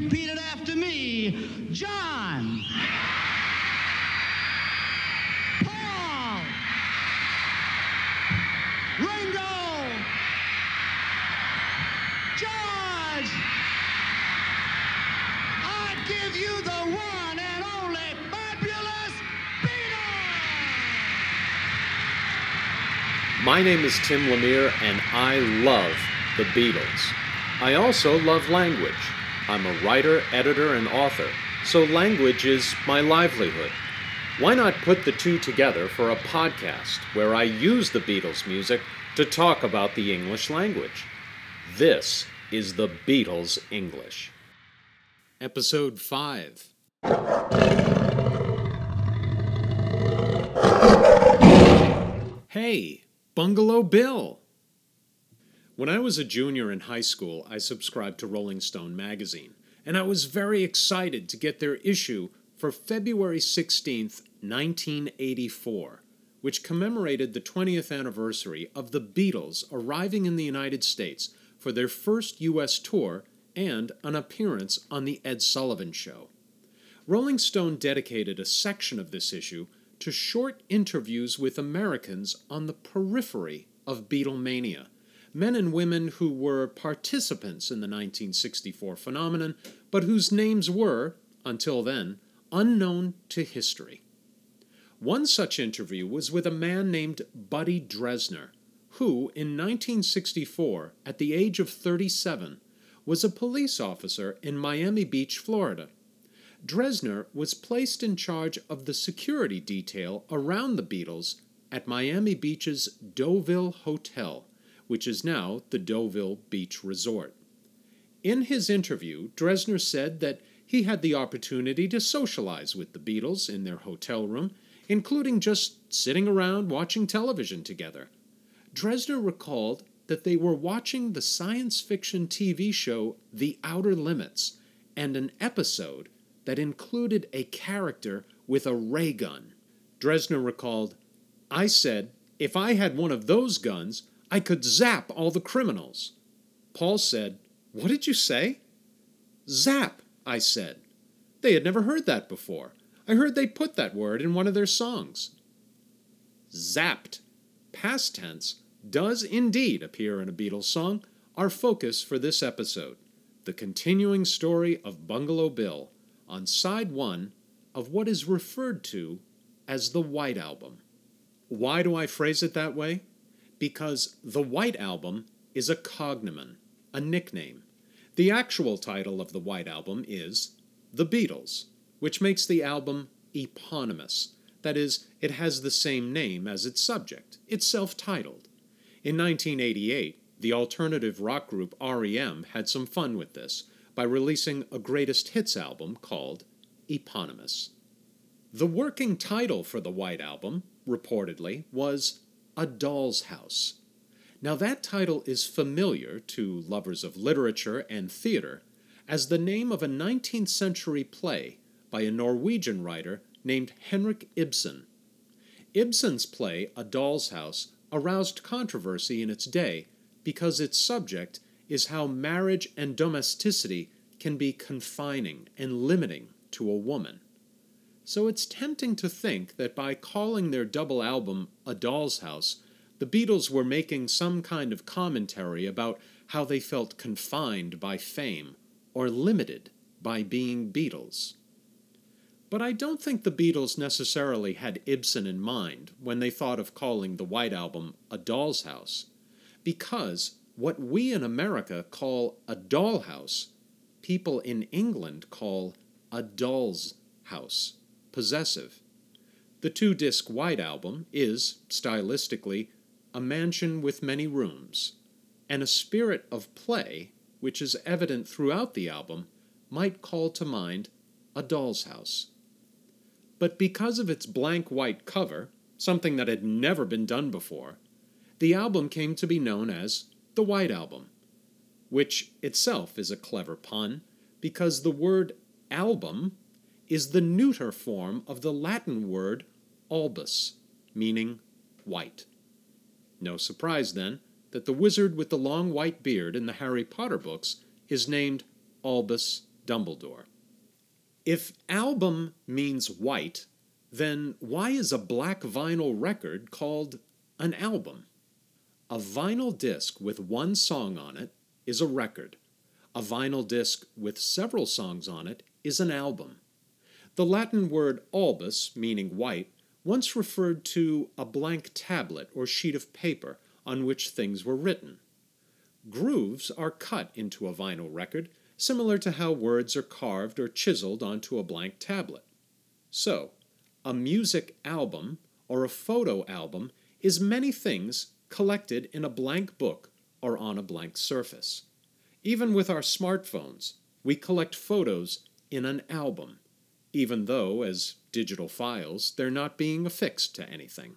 repeat it after me. John. Paul. Ringo. George. I give you the one and only fabulous Beatles. My name is Tim Lemire, and I love the Beatles. I also love language. I'm a writer, editor, and author, so language is my livelihood. Why not put the two together for a podcast where I use the Beatles music to talk about the English language? This is the Beatles English. Episode 5 Hey, Bungalow Bill! When I was a junior in high school, I subscribed to Rolling Stone magazine, and I was very excited to get their issue for February 16th, 1984, which commemorated the 20th anniversary of the Beatles arriving in the United States for their first U.S. tour and an appearance on The Ed Sullivan Show. Rolling Stone dedicated a section of this issue to short interviews with Americans on the periphery of Beatlemania, men and women who were participants in the 1964 phenomenon, but whose names were, until then, unknown to history. One such interview was with a man named Buddy Dresner, who, in 1964, at the age of 37, was a police officer in Miami Beach, Florida. Dresner was placed in charge of the security detail around the Beatles at Miami Beach's Deauville Hotel, which is now the Deauville Beach Resort. In his interview, Dresner said that he had the opportunity to socialize with the Beatles in their hotel room, including just sitting around watching television together. Dresner recalled that they were watching the science fiction TV show The Outer Limits and an episode that included a character with a ray gun. Dresner recalled, I said, if I had one of those guns, I could zap all the criminals. Paul said, What did you say? Zap, I said. They had never heard that before. I heard they put that word in one of their songs. Zapped, past tense, does indeed appear in a Beatles song, our focus for this episode the continuing story of Bungalow Bill on side one of what is referred to as the White Album. Why do I phrase it that way? Because the White Album is a cognomen, a nickname. The actual title of the White Album is The Beatles, which makes the album eponymous. That is, it has the same name as its subject. It's self titled. In 1988, the alternative rock group REM had some fun with this by releasing a greatest hits album called Eponymous. The working title for the White Album, reportedly, was A Doll's House. Now, that title is familiar to lovers of literature and theater as the name of a 19th century play by a Norwegian writer named Henrik Ibsen. Ibsen's play, A Doll's House, aroused controversy in its day because its subject is how marriage and domesticity can be confining and limiting to a woman. So it's tempting to think that by calling their double album A Doll's House, the Beatles were making some kind of commentary about how they felt confined by fame or limited by being Beatles. But I don't think the Beatles necessarily had Ibsen in mind when they thought of calling the White Album A Doll's House, because what we in America call a dollhouse, people in England call a doll's house, possessive. The two disc White Album is, stylistically, a mansion with many rooms, and a spirit of play, which is evident throughout the album, might call to mind a doll's house. But because of its blank white cover, something that had never been done before, the album came to be known as the White Album, which itself is a clever pun because the word album is the neuter form of the Latin word albus, meaning white. No surprise, then, that the wizard with the long white beard in the Harry Potter books is named Albus Dumbledore. If album means white, then why is a black vinyl record called an album? A vinyl disc with one song on it is a record. A vinyl disc with several songs on it is an album. The Latin word albus, meaning white, once referred to a blank tablet or sheet of paper on which things were written. Grooves are cut into a vinyl record, similar to how words are carved or chiseled onto a blank tablet. So, a music album or a photo album is many things collected in a blank book or on a blank surface. Even with our smartphones, we collect photos in an album, even though, as digital files, they're not being affixed to anything.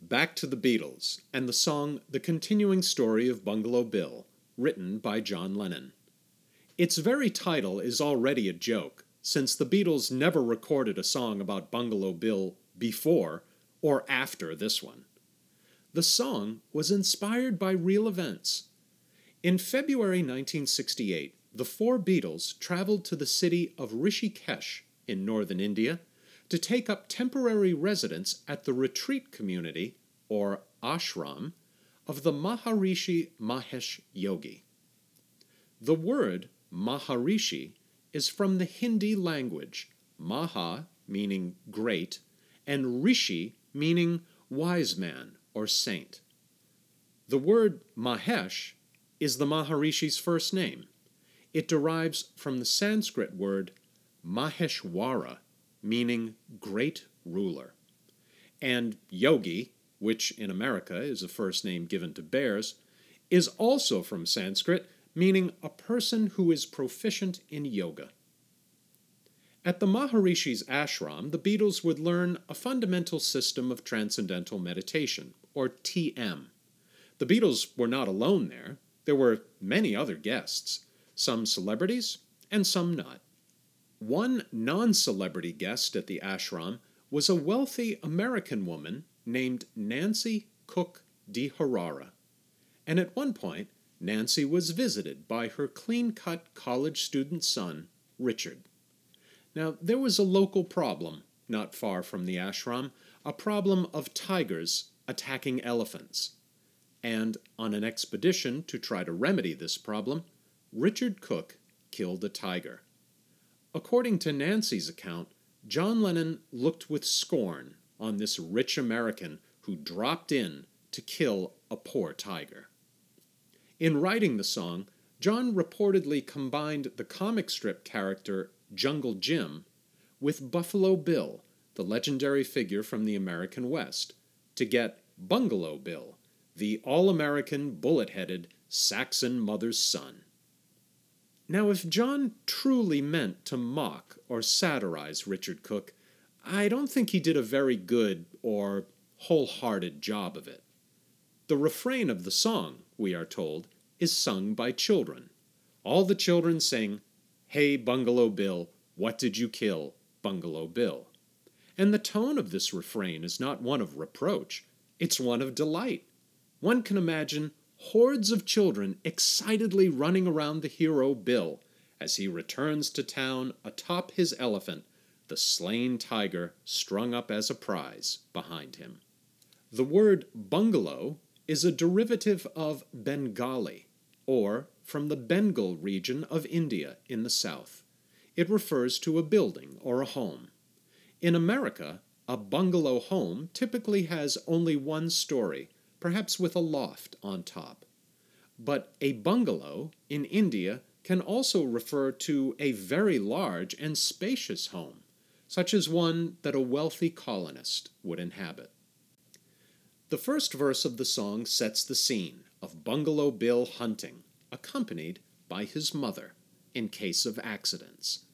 Back to the Beatles and the song The Continuing Story of Bungalow Bill, written by John Lennon. Its very title is already a joke, since the Beatles never recorded a song about Bungalow Bill before or after this one. The song was inspired by real events. In February 1968, the four Beatles traveled to the city of Rishikesh in northern India to take up temporary residence at the retreat community, or ashram, of the Maharishi Mahesh Yogi. The word Maharishi is from the Hindi language, Maha meaning great, and Rishi meaning wise man or saint. The word Mahesh is the Maharishi's first name. It derives from the Sanskrit word Maheshwara, meaning great ruler. And Yogi, which in America is a first name given to bears, is also from Sanskrit, meaning a person who is proficient in yoga. At the Maharishi's ashram, the Beatles would learn a fundamental system of transcendental meditation, or TM. The Beatles were not alone there. There were many other guests, some celebrities and some not. One non celebrity guest at the ashram was a wealthy American woman named Nancy Cook DeHarara. And at one point, Nancy was visited by her clean cut college student son, Richard. Now, there was a local problem not far from the ashram, a problem of tigers attacking elephants. And on an expedition to try to remedy this problem, Richard Cooke killed a tiger. According to Nancy's account, John Lennon looked with scorn on this rich American who dropped in to kill a poor tiger. In writing the song, John reportedly combined the comic strip character Jungle Jim with Buffalo Bill, the legendary figure from the American West, to get Bungalow Bill, the all American bullet headed Saxon mother's son. Now, if John truly meant to mock or satirize Richard Cooke, I don't think he did a very good or wholehearted job of it. The refrain of the song, we are told, is sung by children. All the children sing, Hey, Bungalow Bill, what did you kill, Bungalow Bill? And the tone of this refrain is not one of reproach, it's one of delight. One can imagine hordes of children excitedly running around the hero Bill as he returns to town atop his elephant, the slain tiger strung up as a prize behind him. The word bungalow is a derivative of Bengali, or from the Bengal region of India in the south. It refers to a building or a home. In America, a bungalow home typically has only one story, perhaps with a loft on top. But a bungalow in India can also refer to a very large and spacious home, such as one that a wealthy colonist would inhabit. The first verse of the song sets the scene of Bungalow Bill hunting, accompanied by his mother, in case of accidents.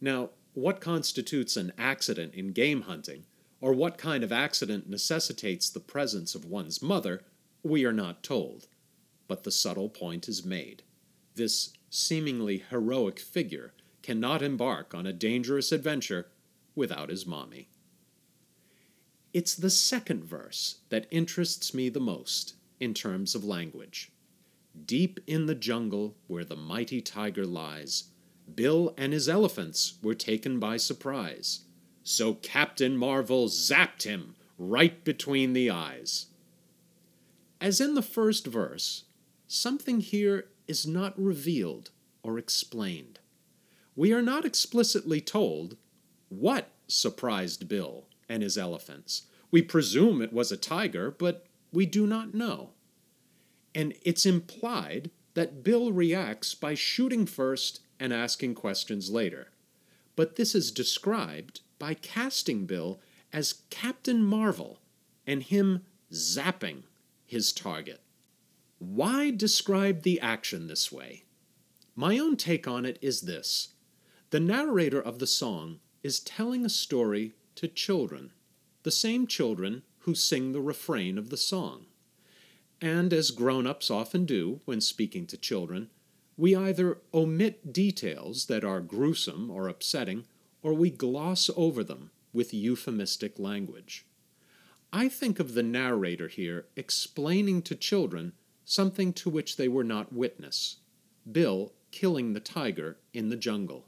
Now, what constitutes an accident in game hunting, or what kind of accident necessitates the presence of one's mother, we are not told. But the subtle point is made. This seemingly heroic figure cannot embark on a dangerous adventure without his mommy. It's the second verse that interests me the most in terms of language. Deep in the jungle where the mighty tiger lies, Bill and his elephants were taken by surprise. So Captain Marvel zapped him right between the eyes. As in the first verse, something here is not revealed or explained. We are not explicitly told what surprised Bill and his elephants. We presume it was a tiger, but we do not know. And it's implied that Bill reacts by shooting first and asking questions later. But this is described by casting Bill as Captain Marvel and him zapping his target. Why describe the action this way? My own take on it is this the narrator of the song is telling a story to children, the same children who sing the refrain of the song. And as grown ups often do when speaking to children, we either omit details that are gruesome or upsetting, or we gloss over them with euphemistic language. I think of the narrator here explaining to children something to which they were not witness Bill killing the tiger in the jungle.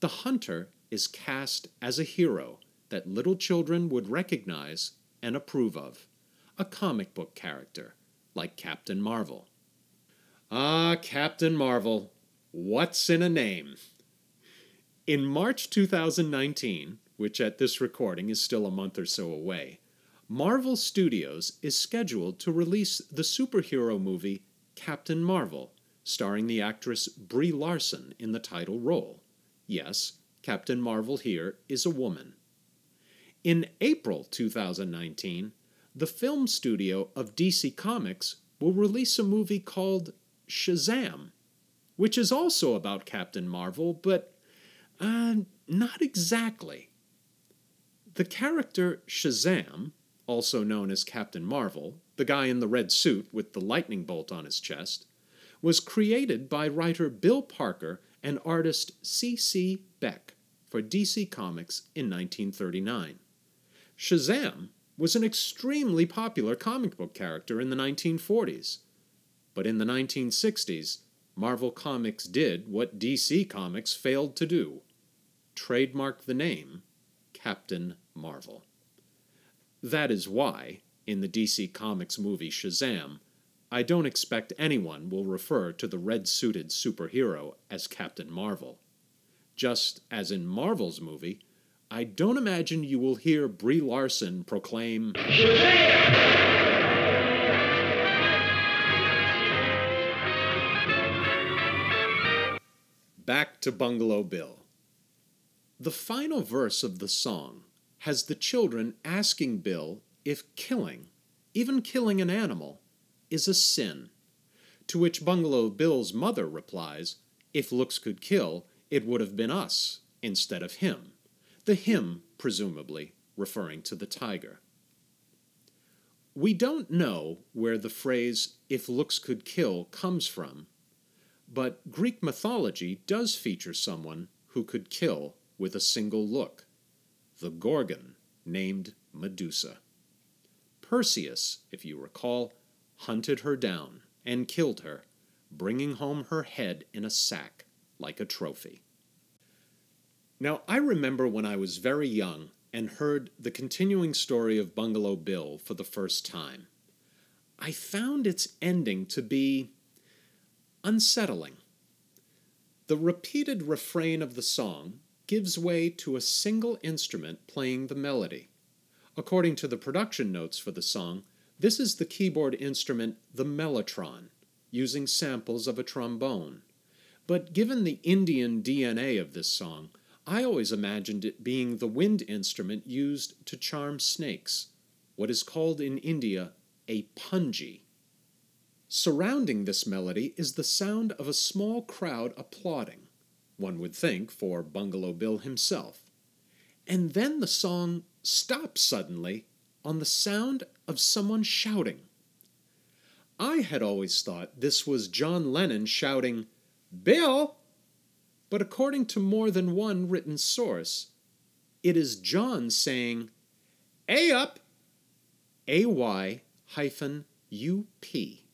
The hunter is cast as a hero that little children would recognize and approve of, a comic book character like Captain Marvel. Ah, Captain Marvel, what's in a name? In March 2019, which at this recording is still a month or so away, Marvel Studios is scheduled to release the superhero movie Captain Marvel, starring the actress Brie Larson in the title role. Yes, Captain Marvel here is a woman. In April 2019, the film studio of DC Comics will release a movie called Shazam, which is also about Captain Marvel, but uh, not exactly. The character Shazam, also known as Captain Marvel, the guy in the red suit with the lightning bolt on his chest, was created by writer Bill Parker and artist C.C. Beck for DC Comics in 1939. Shazam was an extremely popular comic book character in the 1940s. But in the 1960s, Marvel Comics did what DC Comics failed to do trademark the name Captain Marvel. That is why, in the DC Comics movie Shazam, I don't expect anyone will refer to the red suited superhero as Captain Marvel. Just as in Marvel's movie, I don't imagine you will hear Brie Larson proclaim, Back to Bungalow Bill. The final verse of the song has the children asking Bill if killing, even killing an animal, is a sin. To which Bungalow Bill's mother replies, If looks could kill, it would have been us instead of him. The him, presumably, referring to the tiger. We don't know where the phrase, if looks could kill, comes from, but Greek mythology does feature someone who could kill with a single look the Gorgon, named Medusa. Perseus, if you recall, hunted her down and killed her, bringing home her head in a sack like a trophy. Now, I remember when I was very young and heard the continuing story of Bungalow Bill for the first time. I found its ending to be unsettling. The repeated refrain of the song gives way to a single instrument playing the melody. According to the production notes for the song, this is the keyboard instrument the mellotron, using samples of a trombone. But given the Indian DNA of this song, I always imagined it being the wind instrument used to charm snakes, what is called in India a pungi. Surrounding this melody is the sound of a small crowd applauding, one would think for Bungalow Bill himself. And then the song stops suddenly on the sound of someone shouting. I had always thought this was John Lennon shouting, Bill! But according to more than one written source, it is John saying, Ay-up! A Y hyphen U P.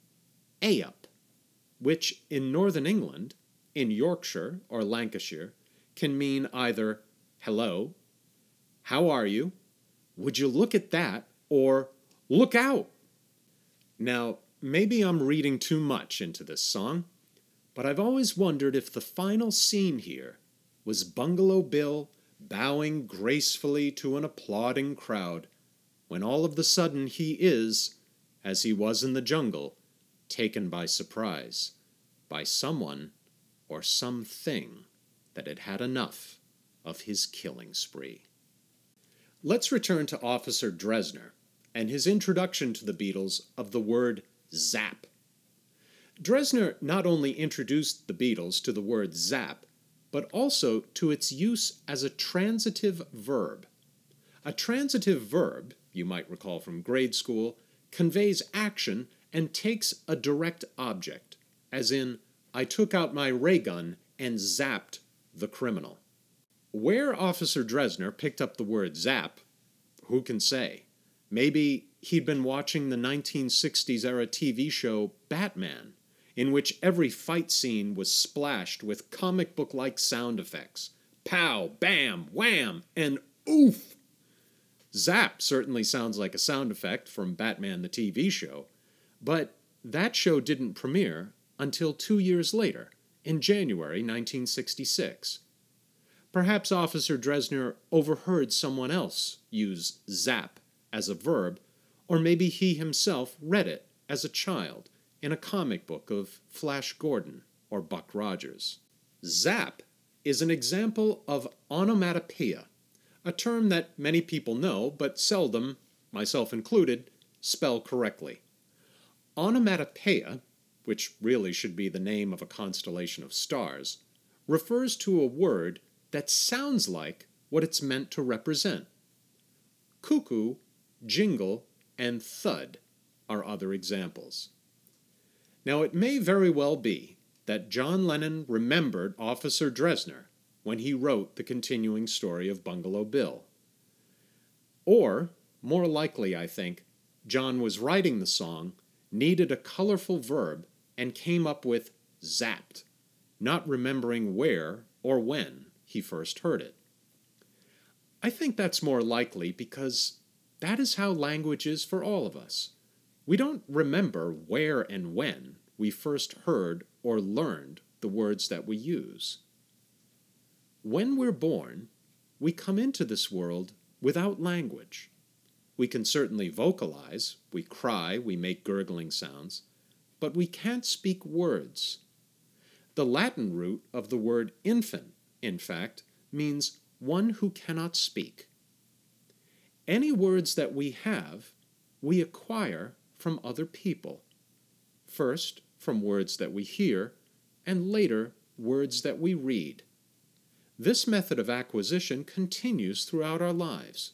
Ay-up, which in northern England in Yorkshire or Lancashire can mean either hello, how are you, would you look at that, or look out. Now, maybe I'm reading too much into this song, but I've always wondered if the final scene here was Bungalow Bill bowing gracefully to an applauding crowd when all of the sudden he is, as he was in the jungle, taken by surprise by someone or something that had had enough of his killing spree. Let's return to Officer Dresner and his introduction to the Beatles of the word zap. Dresner not only introduced the Beatles to the word zap, but also to its use as a transitive verb. A transitive verb, you might recall from grade school, conveys action and takes a direct object, as in, I took out my ray gun and zapped the criminal. Where Officer Dresner picked up the word zap, who can say? Maybe he'd been watching the 1960s era TV show Batman, in which every fight scene was splashed with comic book like sound effects pow, bam, wham, and oof. Zap certainly sounds like a sound effect from Batman the TV show, but that show didn't premiere until two years later, in January 1966. Perhaps Officer Dresner overheard someone else use zap as a verb, or maybe he himself read it as a child in a comic book of Flash Gordon or Buck Rogers. Zap is an example of onomatopoeia, a term that many people know but seldom, myself included, spell correctly. Onomatopoeia, which really should be the name of a constellation of stars, refers to a word that sounds like what it's meant to represent. Cuckoo, jingle, and thud are other examples. Now, it may very well be that John Lennon remembered Officer Dresner when he wrote the continuing story of Bungalow Bill. Or, more likely, I think, John was writing the song, needed a colorful verb, and came up with zapped, not remembering where or when he first heard it. I think that's more likely because that is how language is for all of us. We don't remember where and when we first heard or learned the words that we use. When we're born, we come into this world without language. We can certainly vocalize, we cry, we make gurgling sounds, but we can't speak words. The Latin root of the word infant, in fact, means one who cannot speak. Any words that we have, we acquire from other people. First, from words that we hear, and later, words that we read. This method of acquisition continues throughout our lives.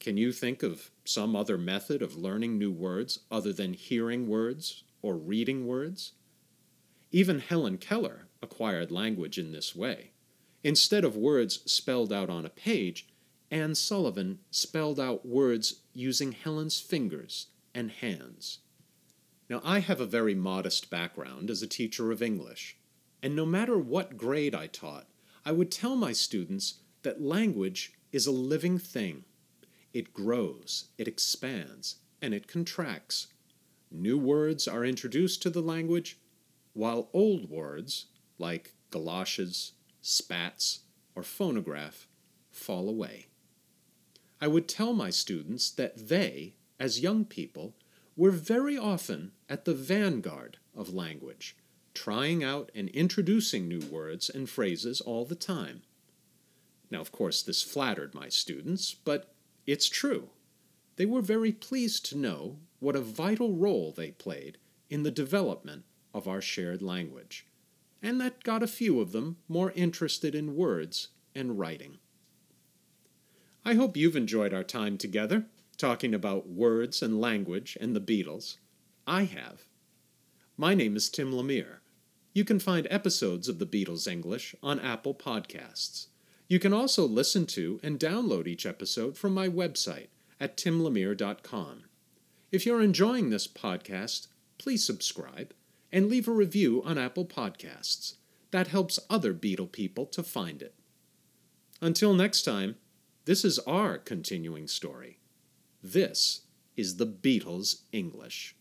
Can you think of some other method of learning new words other than hearing words or reading words? Even Helen Keller acquired language in this way. Instead of words spelled out on a page, Anne Sullivan spelled out words using Helen's fingers and hands. Now, I have a very modest background as a teacher of English, and no matter what grade I taught, I would tell my students that language is a living thing. It grows, it expands, and it contracts. New words are introduced to the language, while old words, like galoshes, spats, or phonograph, fall away. I would tell my students that they, as young people, were very often at the vanguard of language, trying out and introducing new words and phrases all the time. Now, of course, this flattered my students, but it's true. They were very pleased to know what a vital role they played in the development of our shared language, and that got a few of them more interested in words and writing. I hope you've enjoyed our time together, talking about words and language and the Beatles. I have. My name is Tim Lemire. You can find episodes of the Beatles English on Apple Podcasts. You can also listen to and download each episode from my website at timlemire.com. If you're enjoying this podcast, please subscribe and leave a review on Apple Podcasts. That helps other Beatle people to find it. Until next time, this is our continuing story. This is the Beatles English.